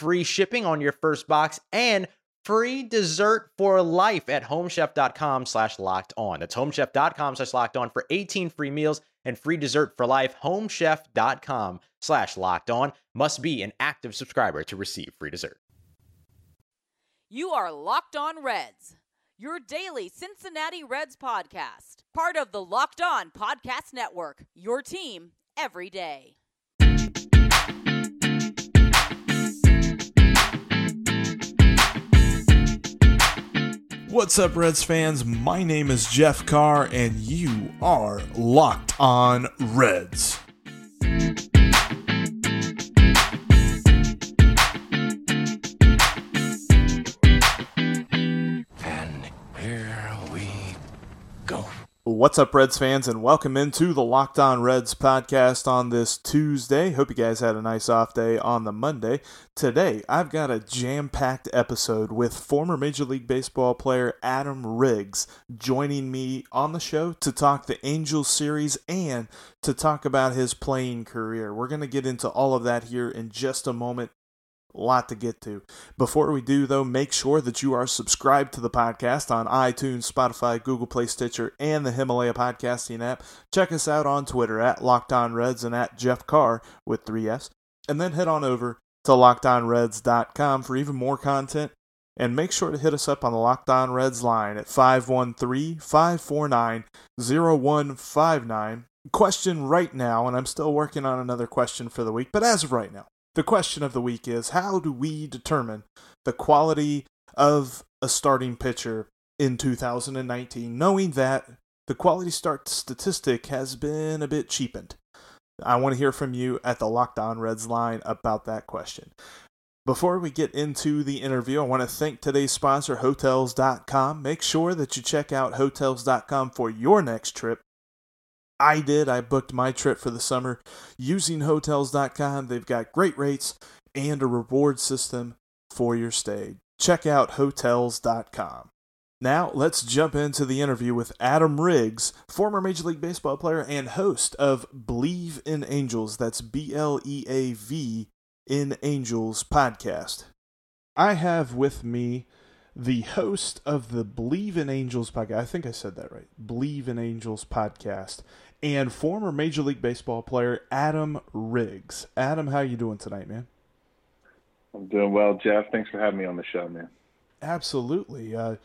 free shipping on your first box, and free dessert for life at homechef.com slash locked on. That's homechef.com slash locked on for 18 free meals and free dessert for life. Homechef.com slash locked on must be an active subscriber to receive free dessert. You are Locked On Reds, your daily Cincinnati Reds podcast, part of the Locked On Podcast Network, your team every day. What's up, Reds fans? My name is Jeff Carr, and you are locked on Reds. What's up, Reds fans, and welcome into the Locked On Reds podcast on this Tuesday. Hope you guys had a nice off day on the Monday. Today, I've got a jam packed episode with former Major League Baseball player Adam Riggs joining me on the show to talk the Angels series and to talk about his playing career. We're going to get into all of that here in just a moment lot to get to. Before we do, though, make sure that you are subscribed to the podcast on iTunes, Spotify, Google Play, Stitcher, and the Himalaya podcasting app. Check us out on Twitter at Locked On Reds and at Jeff Carr with three F's. And then head on over to LockedOnReds.com for even more content. And make sure to hit us up on the Locked On Reds line at 513 549 0159. Question right now, and I'm still working on another question for the week, but as of right now, the question of the week is how do we determine the quality of a starting pitcher in 2019, knowing that the quality start statistic has been a bit cheapened? I want to hear from you at the Locked On Reds line about that question. Before we get into the interview, I want to thank today's sponsor, Hotels.com. Make sure that you check out Hotels.com for your next trip. I did. I booked my trip for the summer using Hotels.com. They've got great rates and a reward system for your stay. Check out Hotels.com. Now, let's jump into the interview with Adam Riggs, former Major League Baseball player and host of Bleav in Angels. That's B L E A V in Angels podcast. I have with me the host of the Bleav in Angels podcast. I think I said that right. Bleav in Angels podcast and former Major League Baseball player Adam Riggs. Adam, how you doing tonight, man? I'm doing well, Jeff. Thanks for having me on the show, man. Absolutely. Uh,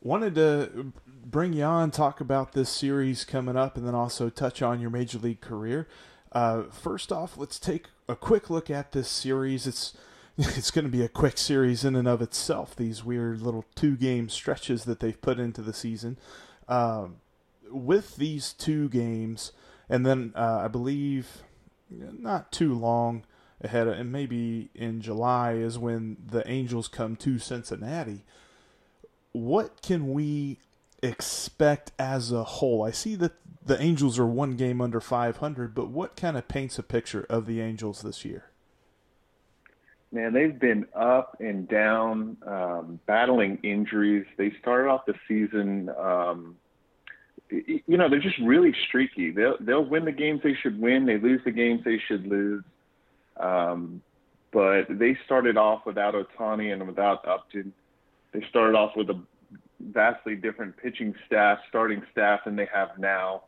wanted to bring you on, talk about this series coming up, and then also touch on your Major League career. Uh, first off, let's take a quick look at this series. It's it's going to be a quick series in and of itself. These weird little two game stretches that they've put into the season. Um, with these two games, and then uh, I believe not too long ahead, of, and maybe in July is when the Angels come to Cincinnati. What can we expect as a whole? I see that the Angels are one game under 500, but what kind of paints a picture of the Angels this year? Man, they've been up and down, um, battling injuries. They started off the season, um, you know, they're just really streaky. They'll they'll win the games they should win. They lose the games they should lose. Um, but they started off without Ohtani and without Upton. They started off with a vastly different pitching staff, starting staff than they have now.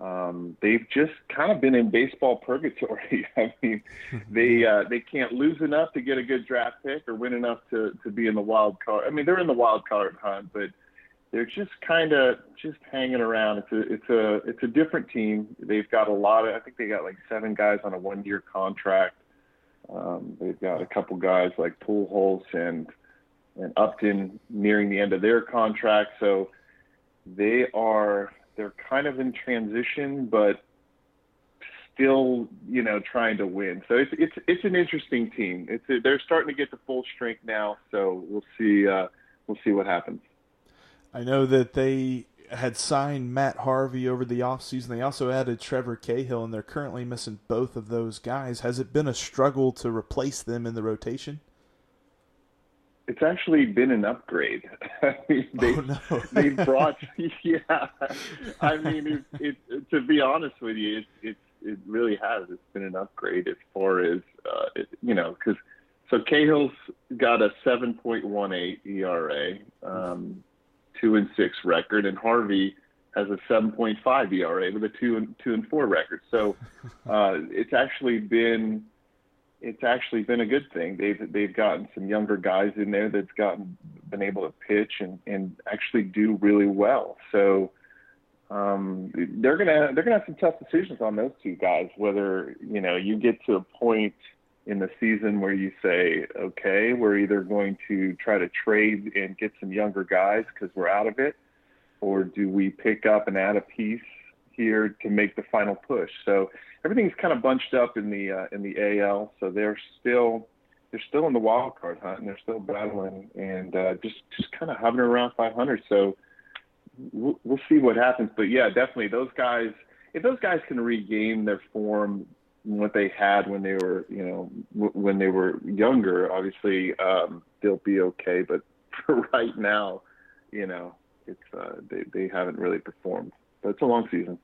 Um, they've just kind of been in baseball purgatory. I mean, they uh, they can't lose enough to get a good draft pick or win enough to to be in the wild card. I mean, they're in the wild card hunt, but they're just kind of just hanging around. It's a it's a it's a different team. They've got a lot of I think they got like seven guys on a one year contract. Um, they've got a couple guys like Pujols and and Upton nearing the end of their contract, so they are they're kind of in transition, but still you know trying to win. So it's it's it's an interesting team. It's a, they're starting to get to full strength now, so we'll see uh, we'll see what happens. I know that they had signed Matt Harvey over the offseason. They also added Trevor Cahill, and they're currently missing both of those guys. Has it been a struggle to replace them in the rotation? It's actually been an upgrade. they, oh, no. they brought, yeah. I mean, it, it, to be honest with you, it, it, it really has. It's been an upgrade as far as, uh, it, you know, because so Cahill's got a 7.18 ERA. Um, two and six record, and Harvey has a 7.5 ERA with a two and two and four record. So uh, it's actually been it's actually been a good thing. They've they've gotten some younger guys in there that's gotten been able to pitch and and actually do really well. So um, they're gonna they're gonna have some tough decisions on those two guys. Whether you know you get to a point in the season where you say, okay, we're either going to try to trade and get some younger guys because we're out of it, or do we pick up and add a piece here to make the final push? So everything's kind of bunched up in the uh, in the AL, so they're still they're still in the wild card hunt and they're still battling and uh, just just kind of hovering around 500. So we'll, we'll see what happens. But yeah, definitely those guys. If those guys can regain their form what they had when they were, you know, w- when they were younger. Obviously, um, they'll be okay, but for right now, you know, it's uh, they they haven't really performed. But it's a long season.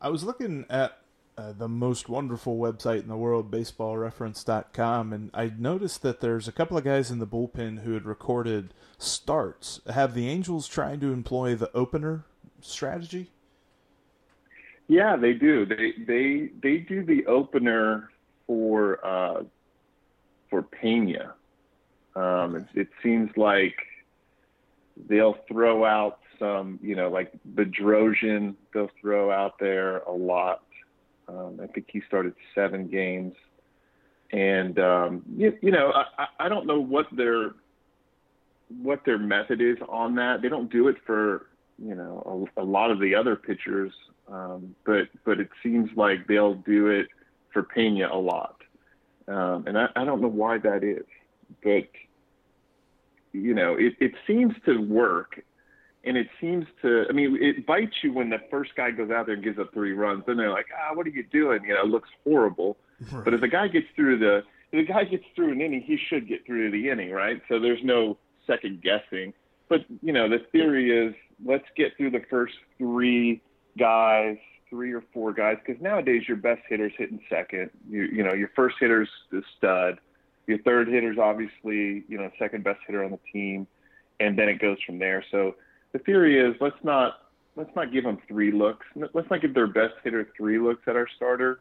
I was looking at uh, the most wonderful website in the world, baseballreference.com, and I noticed that there's a couple of guys in the bullpen who had recorded starts. Have the Angels trying to employ the opener strategy? Yeah, they do. They they they do the opener for uh, for Pena. Um, it, it seems like they'll throw out some, you know, like Bedrosian. They'll throw out there a lot. Um, I think he started seven games, and um, you, you know, I, I don't know what their what their method is on that. They don't do it for you know a, a lot of the other pitchers um, but but it seems like they'll do it for Pena a lot, um, and I, I don't know why that is, but you know it, it seems to work, and it seems to. I mean, it bites you when the first guy goes out there and gives up three runs. Then they're like, ah, what are you doing? You know, it looks horrible. Right. But if the guy gets through the if the guy gets through an inning, he should get through the inning, right? So there's no second guessing. But you know, the theory is let's get through the first three guys, three or four guys, because nowadays your best hitter's hitting second. You you know your first hitter's the stud. Your third hitter's obviously you know second best hitter on the team, and then it goes from there. So the theory is let's not let's not give them three looks. Let's not give their best hitter three looks at our starter,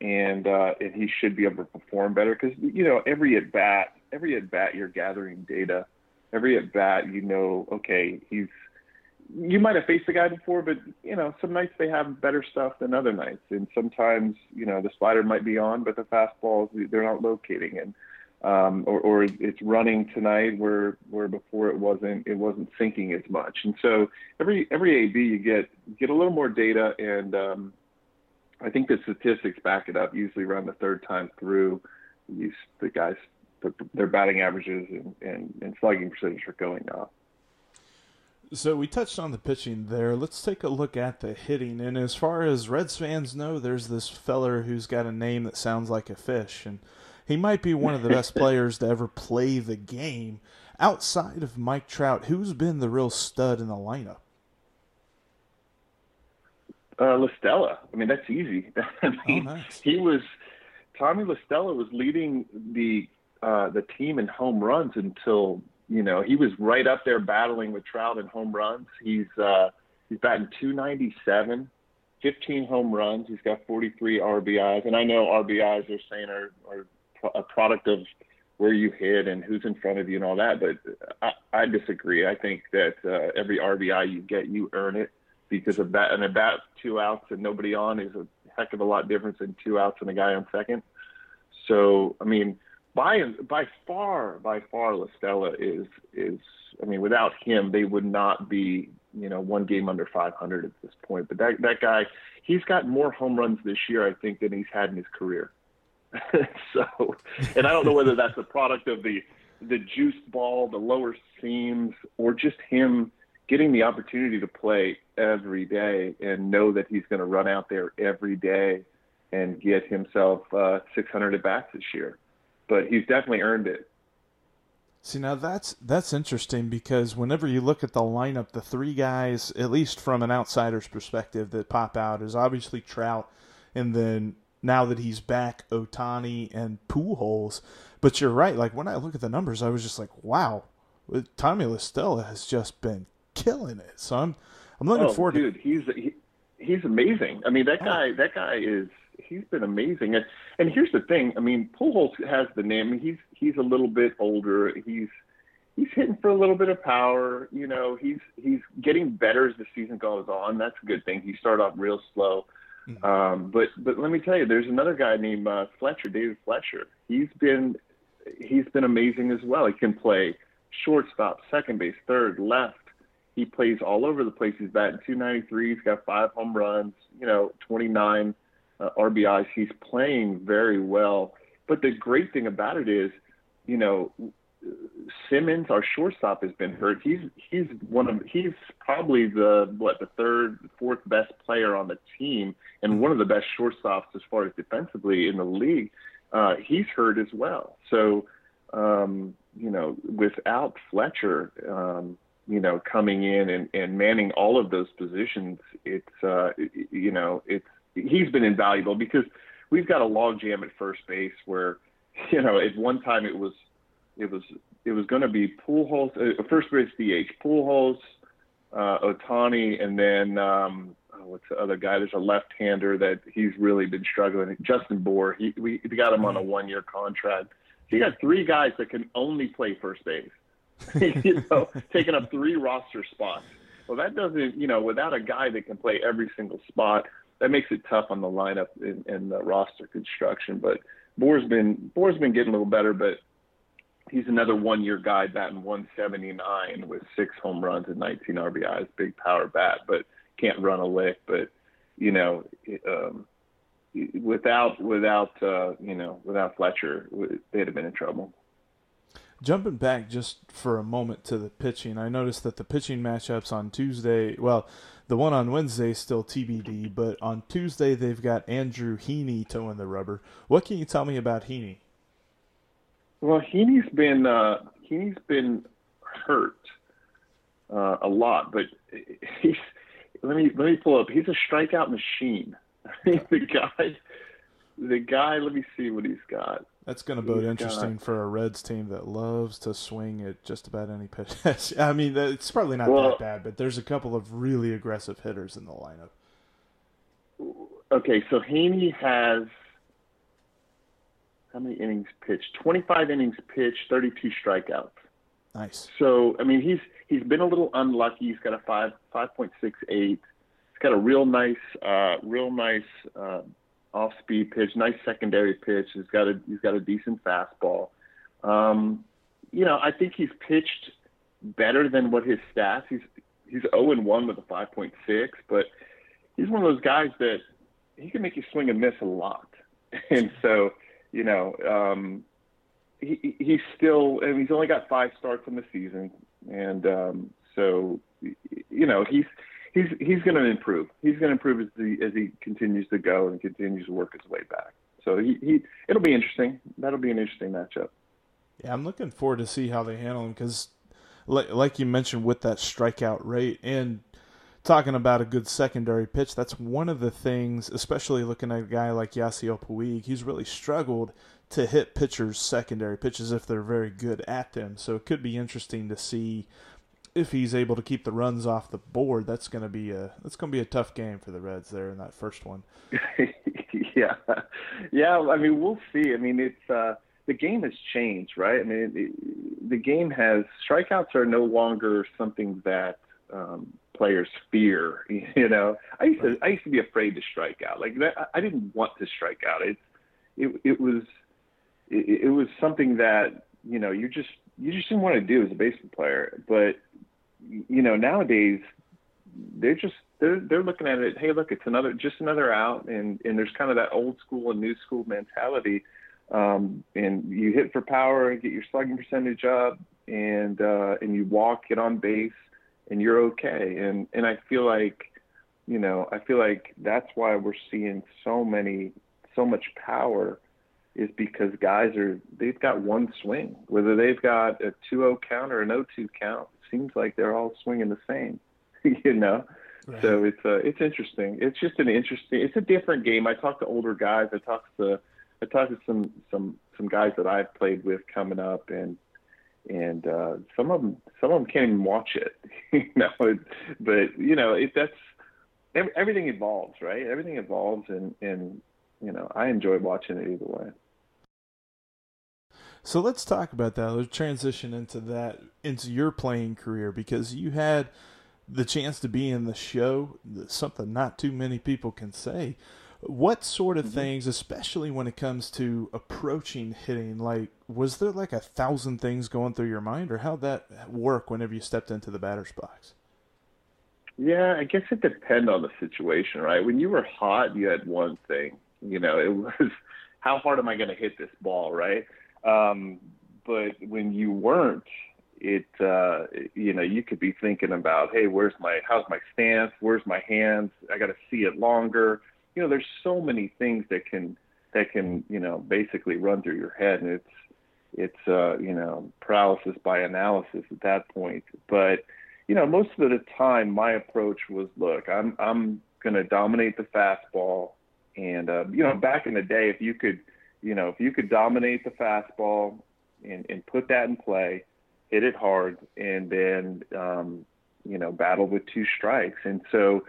and uh, and he should be able to perform better because you know every at bat, every at bat you're gathering data. Every at bat you know okay he's you might have faced the guy before, but you know, some nights they have better stuff than other nights, and sometimes you know the slider might be on, but the fastballs they're not locating, and um, or, or it's running tonight where where before it wasn't it wasn't sinking as much, and so every every AB you get get a little more data, and um, I think the statistics back it up. Usually around the third time through, these the guys their batting averages and, and, and slugging percentage are going up. So we touched on the pitching there. Let's take a look at the hitting. And as far as Reds fans know, there's this feller who's got a name that sounds like a fish, and he might be one of the best players to ever play the game. Outside of Mike Trout, who's been the real stud in the lineup? Uh, La Stella. I mean, that's easy. I mean, oh, nice. he was Tommy La Stella was leading the uh, the team in home runs until you know, he was right up there battling with Trout in home runs. He's uh, he's batting 297, 15 home runs. He's got 43 RBIs, and I know RBIs they're saying are, are a product of where you hit and who's in front of you and all that. But I, I disagree. I think that uh, every RBI you get, you earn it because of that. And a bat two outs and nobody on is a heck of a lot different than two outs and a guy on second. So I mean, by by far, by far, La Stella is is. I mean, without him, they would not be you know one game under 500 at this point. But that that guy, he's got more home runs this year, I think, than he's had in his career. so, and I don't know whether that's a product of the the juice ball, the lower seams, or just him getting the opportunity to play every day and know that he's going to run out there every day and get himself uh, 600 at bats this year. But he's definitely earned it. See now that's that's interesting because whenever you look at the lineup, the three guys, at least from an outsider's perspective, that pop out is obviously Trout, and then now that he's back, Ohtani and Pujols. But you're right. Like when I look at the numbers, I was just like, wow, Tommy La Stella has just been killing it. So I'm I'm looking oh, forward. Dude, to... he's he, he's amazing. I mean, that oh. guy that guy is he's been amazing. And and here's the thing. I mean, Pujols has the name. He's he's a little bit older. He's he's hitting for a little bit of power. You know, he's he's getting better as the season goes on. That's a good thing. He started off real slow. Mm-hmm. Um, but but let me tell you, there's another guy named uh, Fletcher, David Fletcher. He's been he's been amazing as well. He can play shortstop, second base, third, left. He plays all over the place. He's batting 293. He's got five home runs. You know, 29 uh, RBIs. He's playing very well. But the great thing about it is, you know, Simmons, our shortstop, has been hurt. He's he's one of he's probably the what the third, fourth best player on the team, and one of the best shortstops as far as defensively in the league. Uh, he's hurt as well. So, um, you know, without Fletcher, um, you know, coming in and, and manning all of those positions, it's uh, you know, it's he's been invaluable because we've got a log jam at first base where, you know, at one time it was it was it was going to be Pujols, uh, first base DH, Pujols, uh, Ohtani, and then um, oh, what's the other guy? There's a left-hander that he's really been struggling. Justin Bour. He we, got him on a mm-hmm. one-year contract. So you got three guys that can only play first base. you know, taking up three roster spots. Well, that doesn't, you know, without a guy that can play every single spot, that makes it tough on the lineup and, and the roster construction. But Bour's been Bour's been getting a little better, but he's another one-year guy batting 179 with six home runs and 19 RBIs, big power bat, but can't run a lick. But you know, um, without without uh, you know without Fletcher, they'd have been in trouble. Jumping back just for a moment to the pitching, I noticed that the pitching matchups on Tuesday, well, the one on Wednesday is still TBD, but on Tuesday they've got Andrew Heaney toeing the rubber. What can you tell me about Heaney? Well, Heaney's been uh, Heaney's been hurt uh, a lot, but he's let me let me pull up. He's a strikeout machine. the guy, the guy. Let me see what he's got. That's going to bode interesting for a Reds team that loves to swing at just about any pitch. I mean, it's probably not well, that bad, but there's a couple of really aggressive hitters in the lineup. Okay, so Heaney has how many innings pitched? 25 innings pitched, 32 strikeouts. Nice. So, I mean, he's he's been a little unlucky. He's got a five 5.68. He's got a real nice, uh, real nice uh, off speed pitch, nice secondary pitch. He's got a he's got a decent fastball. Um, you know, I think he's pitched better than what his stats. He's he's 0 and 1 with a 5.6, but he's one of those guys that he can make you swing and miss a lot. And so, you know, um, he he's still and he's only got five starts in the season, and um, so you know he's he's he's going to improve. He's going to improve as he as he continues to go and continues to work his way back. So he, he it'll be interesting. That'll be an interesting matchup. Yeah, I'm looking forward to see how they handle him because, like, like you mentioned, with that strikeout rate and talking about a good secondary pitch, that's one of the things, especially looking at a guy like Yasiel Puig, he's really struggled to hit pitchers' secondary pitches if they're very good at them. So it could be interesting to see if he's able to keep the runs off the board, that's going to be a that's going to be a tough game for the Reds there in that first one. yeah, yeah. I mean, we'll see. I mean, it's uh, the game has changed, right? I mean, the, the game has strikeouts are no longer something that um, players fear. You know, I used to I used to be afraid to strike out. Like that, I didn't want to strike out. It it it was it, it was something that you know you just you just didn't want to do as a baseball player. But you know nowadays they're just they're they're looking at it. Hey, look, it's another just another out, and and there's kind of that old school and new school mentality. Um, and you hit for power and get your slugging percentage up, and uh, and you walk, get on base, and you're okay. And and I feel like, you know, I feel like that's why we're seeing so many, so much power, is because guys are they've got one swing. Whether they've got a 2-0 count or an 0-2 count, it seems like they're all swinging the same. you know. Right. So it's uh, it's interesting. It's just an interesting. It's a different game. I talk to older guys. I talk to I talk to some some some guys that I've played with coming up, and and uh, some of them some of them can't even watch it, you know. But you know, it, that's everything evolves, right? Everything evolves, and and you know, I enjoy watching it either way. So let's talk about that. Let's transition into that into your playing career because you had the chance to be in the show, something not too many people can say. What sort of mm-hmm. things, especially when it comes to approaching hitting, like was there like a thousand things going through your mind, or how'd that work whenever you stepped into the batter's box? Yeah, I guess it depends on the situation, right? When you were hot, you had one thing, you know, it was how hard am I going to hit this ball, right? Um, but when you weren't, it uh, you know you could be thinking about hey where's my how's my stance? Where's my hands? I got to see it longer. You know there's so many things that can that can you know basically run through your head and it's it's uh, you know paralysis by analysis at that point. But you know most of the time my approach was look I'm I'm going to dominate the fastball and uh, you know back in the day if you could you know if you could dominate the fastball and, and put that in play hit it hard, and then um, you know battle with two strikes. And so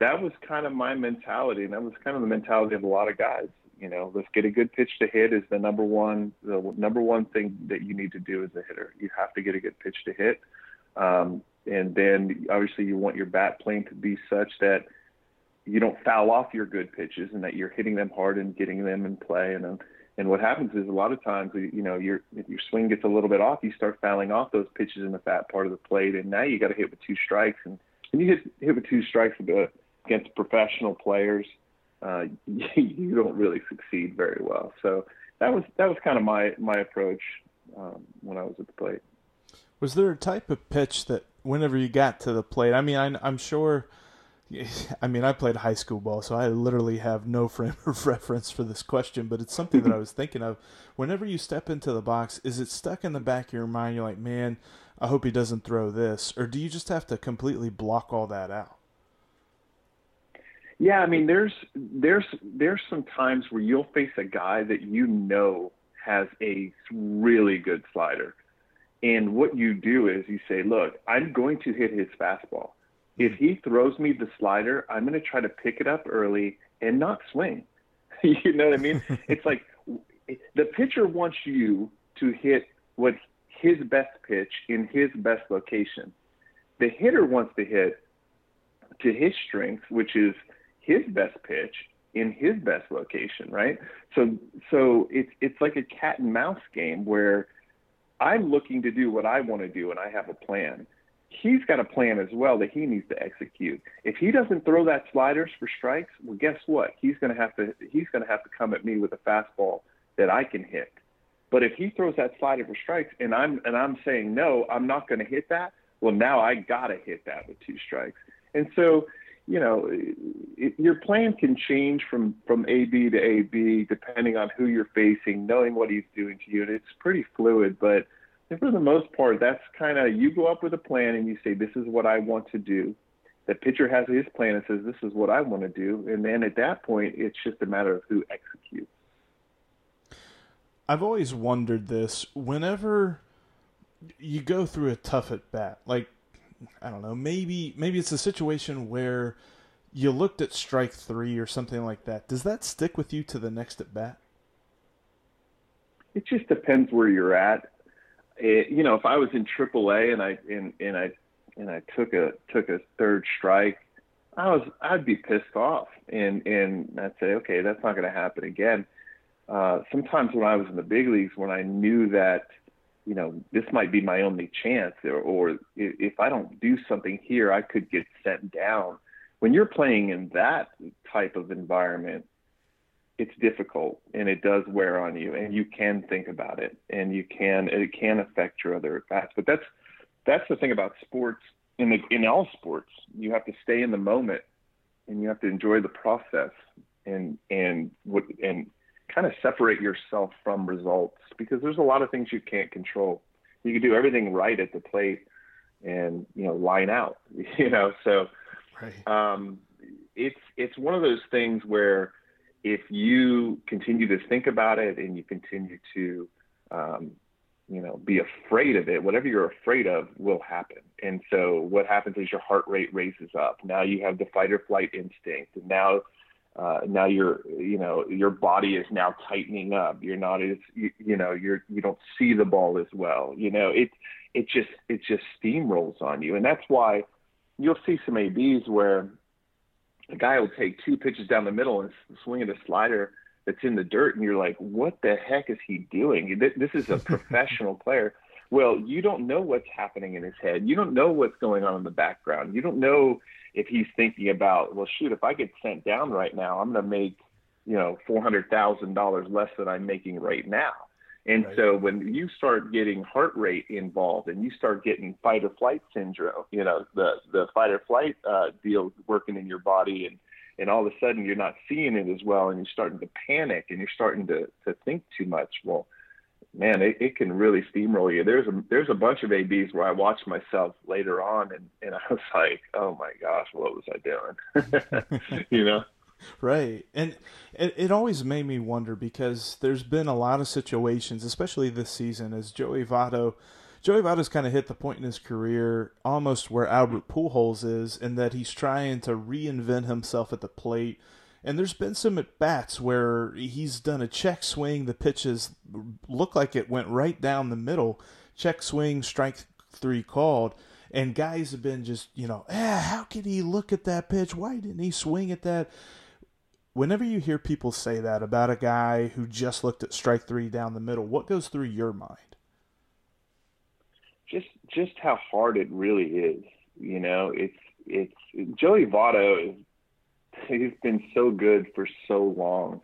that was kind of my mentality, and that was kind of the mentality of a lot of guys. You know, let's get a good pitch to hit is the number one the number one thing that you need to do as a hitter. You have to get a good pitch to hit, um, and then obviously you want your bat plane to be such that you don't foul off your good pitches and that you're hitting them hard and getting them in play. And uh, and what happens is a lot of times, you know, your your swing gets a little bit off, you start fouling off those pitches in the fat part of the plate, and now you got to hit with two strikes. And when you hit hit with two strikes against professional players, uh, you don't really succeed very well. So that was that was kind of my my approach um, when I was at the plate. Was there a type of pitch that whenever you got to the plate? I mean, I, I'm sure I mean, I played high school ball, so I literally have no frame of reference for this question, but it's something that I was thinking of. Whenever you step into the box, is it stuck in the back of your mind? You're like, man, I hope he doesn't throw this. Or do you just have to completely block all that out? Yeah, I mean, there's there's there's some times where you'll face a guy that you know has a really good slider, and what you do is you say, look, I'm going to hit his fastball if he throws me the slider, I'm going to try to pick it up early and not swing. you know what I mean? it's like the pitcher wants you to hit what his best pitch in his best location. The hitter wants to hit to his strength, which is his best pitch in his best location, right? So so it's it's like a cat and mouse game where I'm looking to do what I want to do and I have a plan he's got a plan as well that he needs to execute. If he doesn't throw that sliders for strikes, well, guess what? He's going to have to he's going to have to come at me with a fastball that I can hit. But if he throws that slider for strikes and I'm and I'm saying no, I'm not going to hit that. Well, now I got to hit that with two strikes. And so, you know, it, your plan can change from from AB to AB depending on who you're facing, knowing what he's doing to you, and it's pretty fluid. But and for the most part, that's kind of you go up with a plan and you say, "This is what I want to do." The pitcher has his plan and says, "This is what I want to do," and then at that point, it's just a matter of who executes. I've always wondered this. Whenever you go through a tough at bat, like I don't know, maybe maybe it's a situation where you looked at strike three or something like that. Does that stick with you to the next at bat? it just depends where you're at. It, you know, if I was in AAA and I and, and I and I took a took a third strike, I was I'd be pissed off and and I'd say, okay, that's not going to happen again. Uh, sometimes when I was in the big leagues, when I knew that you know, this might be my only chance, or, or if I don't do something here, I could get sent down. When you're playing in that type of environment, it's difficult and it does wear on you, and you can think about it, and you can it can affect your other bats. But that's that's the thing about sports. In the in all sports, you have to stay in the moment, and you have to enjoy the process, and and what and kind of separate yourself from results because there's a lot of things you can't control. You can do everything right at the plate and you know line out, you know. So right. um, it's it's one of those things where if you continue to think about it and you continue to um, you know be afraid of it whatever you're afraid of will happen. And so what happens is your heart rate raises up. Now you have the fight or flight instinct. And now uh, now you're you know your body is now tightening up. You're not as you, you know you're you don't see the ball as well. You know it it just it just steamrolls on you. And that's why you'll see some abs where a guy will take two pitches down the middle and swing at a slider that's in the dirt and you're like what the heck is he doing? This is a professional player. Well you don't know what's happening in his head. You don't know what's going on in the background. You don't know if he's thinking about, well, shoot, if I get sent down right now, I'm going to make, you know, four hundred thousand dollars less than I'm making right now. And right. so when you start getting heart rate involved and you start getting fight or flight syndrome, you know, the the fight or flight uh, deal working in your body and and all of a sudden you're not seeing it as well and you're starting to panic and you're starting to to think too much. Well, man, it, it can really steamroll you. There's a there's a bunch of ABs where I watched myself later on, and and I was like, oh my gosh, what was I doing? you know. Right. And it, it always made me wonder because there's been a lot of situations, especially this season, as Joey Votto, Joey Votto's kind of hit the point in his career almost where Albert Pujols is, in that he's trying to reinvent himself at the plate and there's been some at bats where he's done a check swing. The pitches look like it went right down the middle. Check swing, strike three called. And guys have been just, you know, eh, how could he look at that pitch? Why didn't he swing at that? Whenever you hear people say that about a guy who just looked at strike three down the middle, what goes through your mind? Just just how hard it really is. You know, it's it's Joey Votto he's been so good for so long.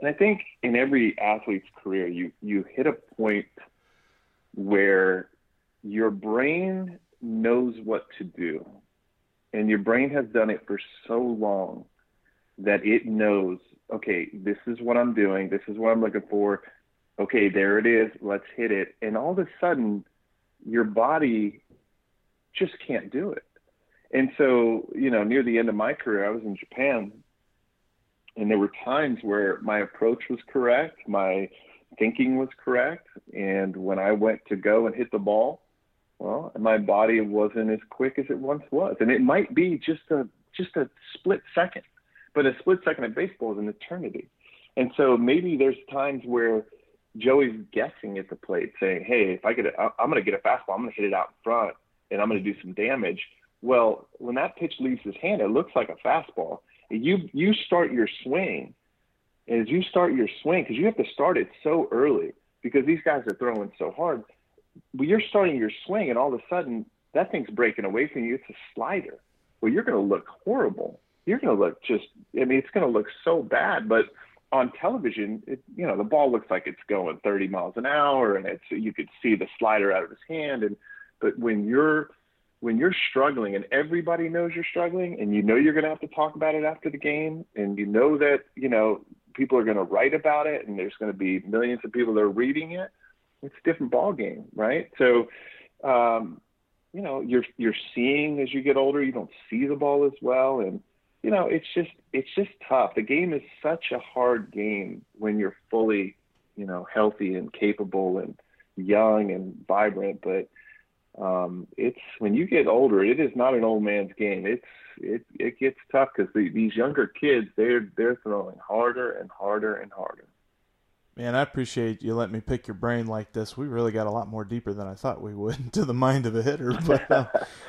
And I think in every athlete's career, you you hit a point where your brain knows what to do, and your brain has done it for so long that it knows, okay, this is what I'm doing, this is what I'm looking for. Okay, there it is. Let's hit it. And all of a sudden, your body just can't do it. And so, you know, near the end of my career, I was in Japan, and there were times where my approach was correct, my thinking was correct, and when I went to go and hit the ball, well, my body wasn't as quick as it once was, and it might be just a just a split second, but a split second at baseball is an eternity. And so maybe there's times where Joey's guessing at the plate, saying, "Hey, if I get, a, I'm going to get a fastball, I'm going to hit it out in front, and I'm going to do some damage." Well, when that pitch leaves his hand, it looks like a fastball. You you start your swing, and as you start your swing, because you have to start it so early, because these guys are throwing so hard. But you're starting your swing, and all of a sudden that thing's breaking away from you. It's a slider. Well, you're going to look horrible. You're going to look just. I mean, it's going to look so bad. But on television, it, you know, the ball looks like it's going 30 miles an hour, and it's you could see the slider out of his hand. And but when you're when you're struggling and everybody knows you're struggling and you know you're going to have to talk about it after the game and you know that you know people are going to write about it and there's going to be millions of people that are reading it it's a different ball game right so um, you know you're you're seeing as you get older you don't see the ball as well and you know it's just it's just tough the game is such a hard game when you're fully you know healthy and capable and young and vibrant but um, it's when you get older, it is not an old man's game. It's it it gets tough because the, these younger kids they're they're throwing harder and harder and harder. Man, I appreciate you letting me pick your brain like this. We really got a lot more deeper than I thought we would to the mind of a hitter, but uh,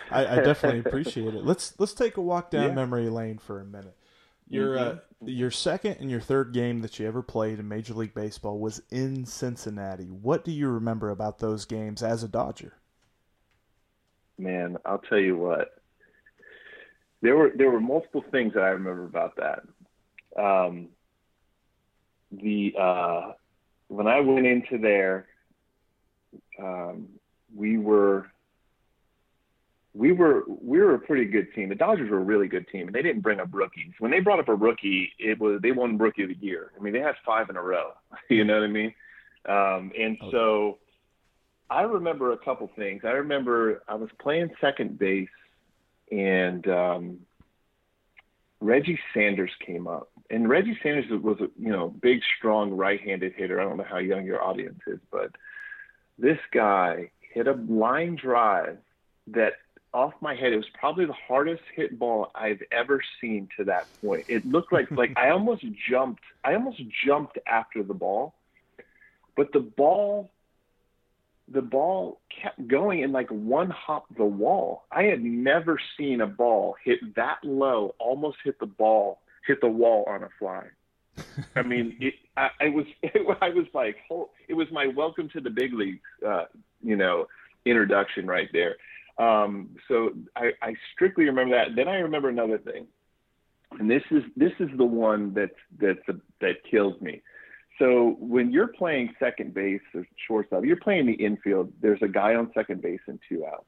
I, I, definitely appreciate it. Let's let's take a walk down yeah. memory lane for a minute. Your uh, mm-hmm. your second and your third game that you ever played in Major League Baseball was in Cincinnati. What do you remember about those games as a Dodger? Man, I'll tell you what. There were there were multiple things that I remember about that. Um, the uh, when I went into there, um, we were we were we were a pretty good team. The Dodgers were a really good team, and they didn't bring up rookies. When they brought up a rookie, it was they won Rookie of the Year. I mean, they had five in a row. you know what I mean? Um, and okay. so I remember a couple things. I remember I was playing second base, and um, Reggie Sanders came up, and Reggie Sanders was a you know big, strong right-handed hitter. I don't know how young your audience is, but this guy hit a line drive that off my head, it was probably the hardest hit ball I've ever seen to that point. It looked like like I almost jumped. I almost jumped after the ball, but the ball the ball kept going and like one hop the wall. I had never seen a ball hit that low, almost hit the ball, hit the wall on a fly. I mean, it, I, I was, it, I was like, it was my welcome to the big leagues, uh, you know, introduction right there. Um, so I, I strictly remember that. Then I remember another thing, and this is this is the one that that that kills me. So when you're playing second base or shortstop, you're playing the infield. There's a guy on second base and two outs,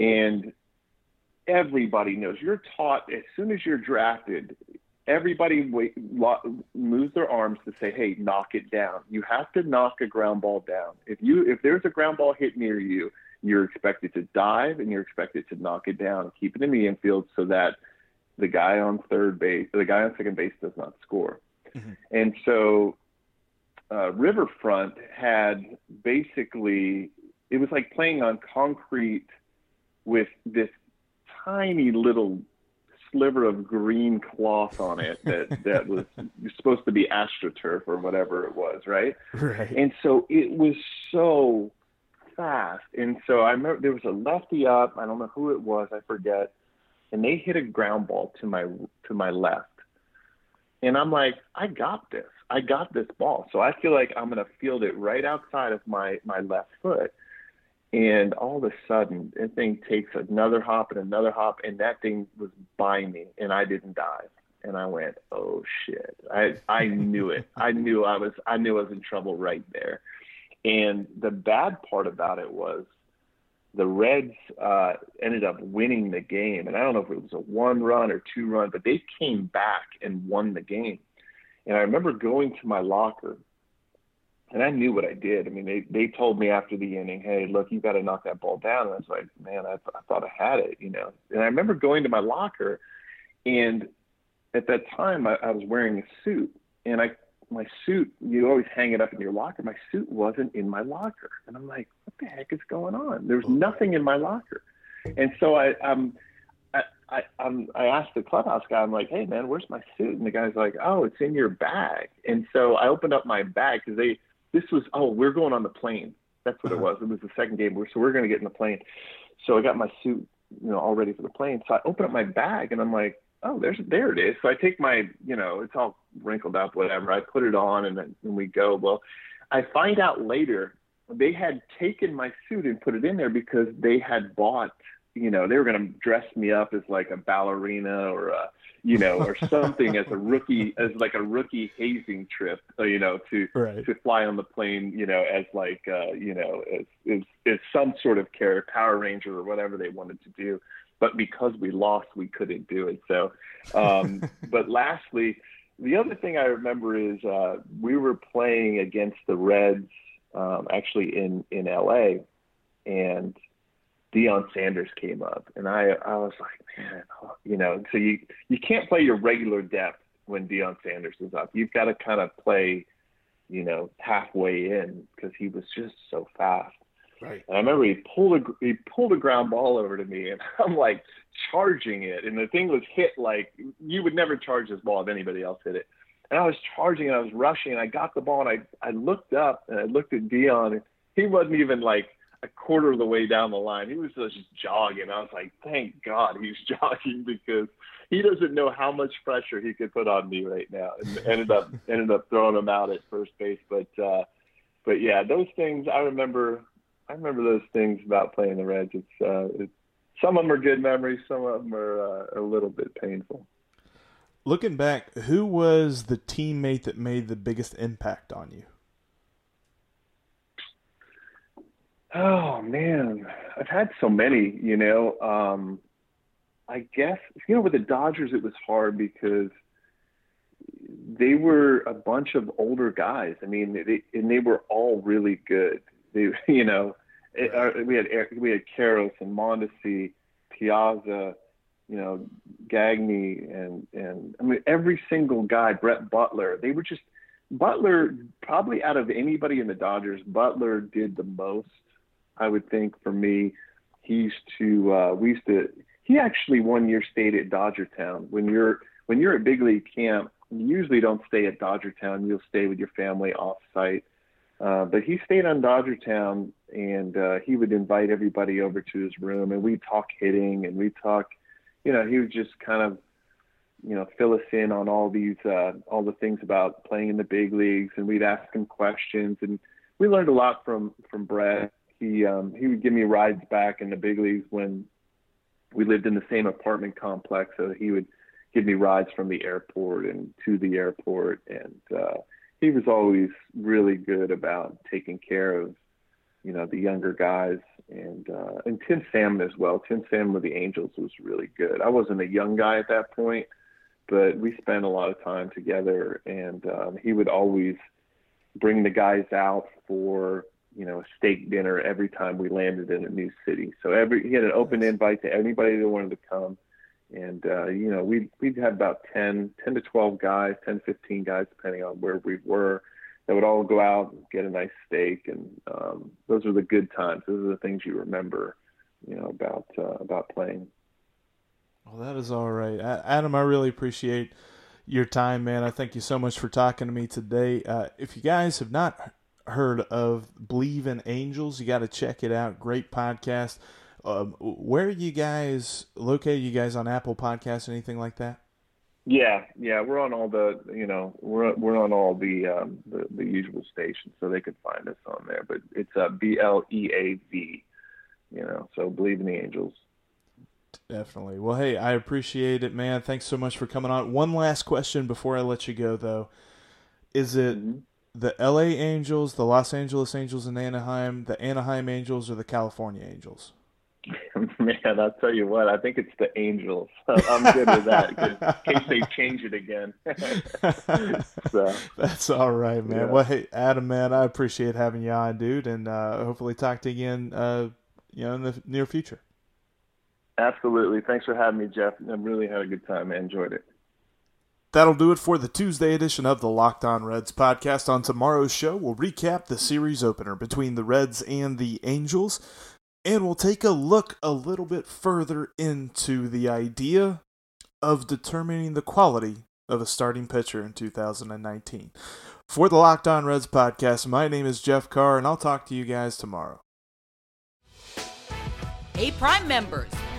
and everybody knows you're taught as soon as you're drafted. Everybody wait, lo, moves their arms to say, "Hey, knock it down." You have to knock a ground ball down. If you if there's a ground ball hit near you, you're expected to dive and you're expected to knock it down and keep it in the infield so that the guy on third base, the guy on second base, does not score. Mm-hmm. And so uh, Riverfront had basically it was like playing on concrete with this tiny little sliver of green cloth on it that that was supposed to be astroturf or whatever it was, right? Right. And so it was so fast. And so I remember there was a lefty up, I don't know who it was, I forget, and they hit a ground ball to my to my left. And I'm like, I got this. I got this ball. So I feel like I'm going to field it right outside of my, my left foot. And all of a sudden, that thing takes another hop and another hop, and that thing was by me, and I didn't dive. And I went, oh shit! I I knew it. I knew I was I knew I was in trouble right there. And the bad part about it was the Reds uh, ended up winning the game. And I don't know if it was a one run or two run, but they came back and won the game. And I remember going to my locker and I knew what I did. I mean, they, they told me after the inning, hey, look, you got to knock that ball down. And I was like, man, I, I thought I had it, you know. And I remember going to my locker, and at that time, I, I was wearing a suit, and I my suit, you always hang it up in your locker. My suit wasn't in my locker, and I'm like, what the heck is going on? There's nothing in my locker, and so I um I I I'm, I asked the clubhouse guy, I'm like, hey man, where's my suit? And the guy's like, oh, it's in your bag. And so I opened up my bag because they this was oh we're going on the plane. That's what uh-huh. it was. It was the second game, so we're going to get in the plane. So I got my suit, you know, all ready for the plane. So I open up my bag and I'm like, oh, there's there it is. So I take my, you know, it's all wrinkled up, whatever. I put it on and then and we go. Well, I find out later they had taken my suit and put it in there because they had bought, you know, they were going to dress me up as like a ballerina or a, you know, or something as a rookie, as like a rookie hazing trip, uh, you know, to right. to fly on the plane, you know, as like, uh, you know, as, as as some sort of character, Power Ranger or whatever they wanted to do but because we lost, we couldn't do it. So, um, but lastly, the other thing I remember is uh, we were playing against the Reds um, actually in in LA, and Deion Sanders came up, and I I was like, man, oh, you know, so you you can't play your regular depth when Deion Sanders is up. You've got to kind of play, you know, halfway in because he was just so fast. Right. And I remember he pulled a he pulled a ground ball over to me, and I'm like charging it, and the thing was hit like you would never charge this ball if anybody else hit it. and I was charging and I was rushing and I got the ball and I I looked up and I looked at Deion and he wasn't even like a quarter of the way down the line. He was just jogging. I was like, thank God he's jogging because he doesn't know how much pressure he could put on me right now. And ended up ended up throwing him out at first base. But uh, but yeah, those things I remember. I remember those things about playing the Reds. It's, uh, it's some of them are good memories. Some of them are uh, a little bit painful. Looking back, who was the teammate that made the biggest impact on you? Oh man, I've had so many. You know, um, I guess you know with the Dodgers it was hard because they were a bunch of older guys. I mean, they, and they were all really good. They, you know, it, uh, we had we had Karros and Mondesi, Piazza, you know, Gagne, and and I mean every single guy, Brett Butler. They were just Butler probably out of anybody in the Dodgers, Butler did the most I would think for me, he used to uh, we used to he actually one year stayed at Dodger Town. When you're when you're at big league camp, you usually don't stay at Dodger Town. You'll stay with your family off site. Uh, but he stayed on Dodger Town, and uh, he would invite everybody over to his room, and we'd talk hitting, and we'd talk, you know, he would just kind of, you know, fill us in on all these, uh, all the things about playing in the big leagues, and we'd ask him questions, and we learned a lot from from Brett he um, he would give me rides back in the big leagues when we lived in the same apartment complex. So he would give me rides from the airport and to the airport, and uh, he was always really good about taking care of you know the younger guys and uh, and Tim Salmon as well. Tim Salmon with the Angels was really good. I wasn't a young guy at that point, but we spent a lot of time together, and um, he would always bring the guys out for you know, a steak dinner every time we landed in a new city. So every he had an open invite to anybody that wanted to come. And uh, you know, we we'd have about 10, 10 to 12 guys, 10, 15 guys, depending on where we were, that would all go out and get a nice steak. And um, those are the good times. Those are the things you remember, you know, about uh, about playing. Well, that is all right, Adam. I really appreciate your time, man. I thank you so much for talking to me today. Uh, if you guys have not heard of Bleav in Angels, you got to check it out. Great podcast. Um, where are you guys located? You guys on Apple Podcasts, anything like that? Yeah, yeah, we're on all the, you know, we're we're on all the um, the, the usual stations, so they could find us on there. But it's uh, B L E A V, you know. So believe in the angels. Definitely. Well, hey, I appreciate it, man. Thanks so much for coming on. One last question before I let you go, though. Is it mm-hmm the LA Angels, the Los Angeles Angels, and Anaheim, the Anaheim Angels, or the California Angels? Man, I'll tell you what. I think it's the Angels. I'm good with that in case they change it again. so that's all right, man. Yeah. Well, hey, Adam, man, I appreciate having you on, dude, and uh, hopefully talk to you again, uh, you know, in the near future. Absolutely. Thanks for having me, Jeff. I really had a good time. I enjoyed it. That'll do it for the Tuesday edition of the Locked On Reds podcast. On tomorrow's show, we'll recap the series opener between the Reds and the Angels, and we'll take a look a little bit further into the idea of determining the quality of a starting pitcher in 2019. For the Locked On Reds podcast, my name is Jeff Carr, and I'll talk to you guys tomorrow. Hey, Prime members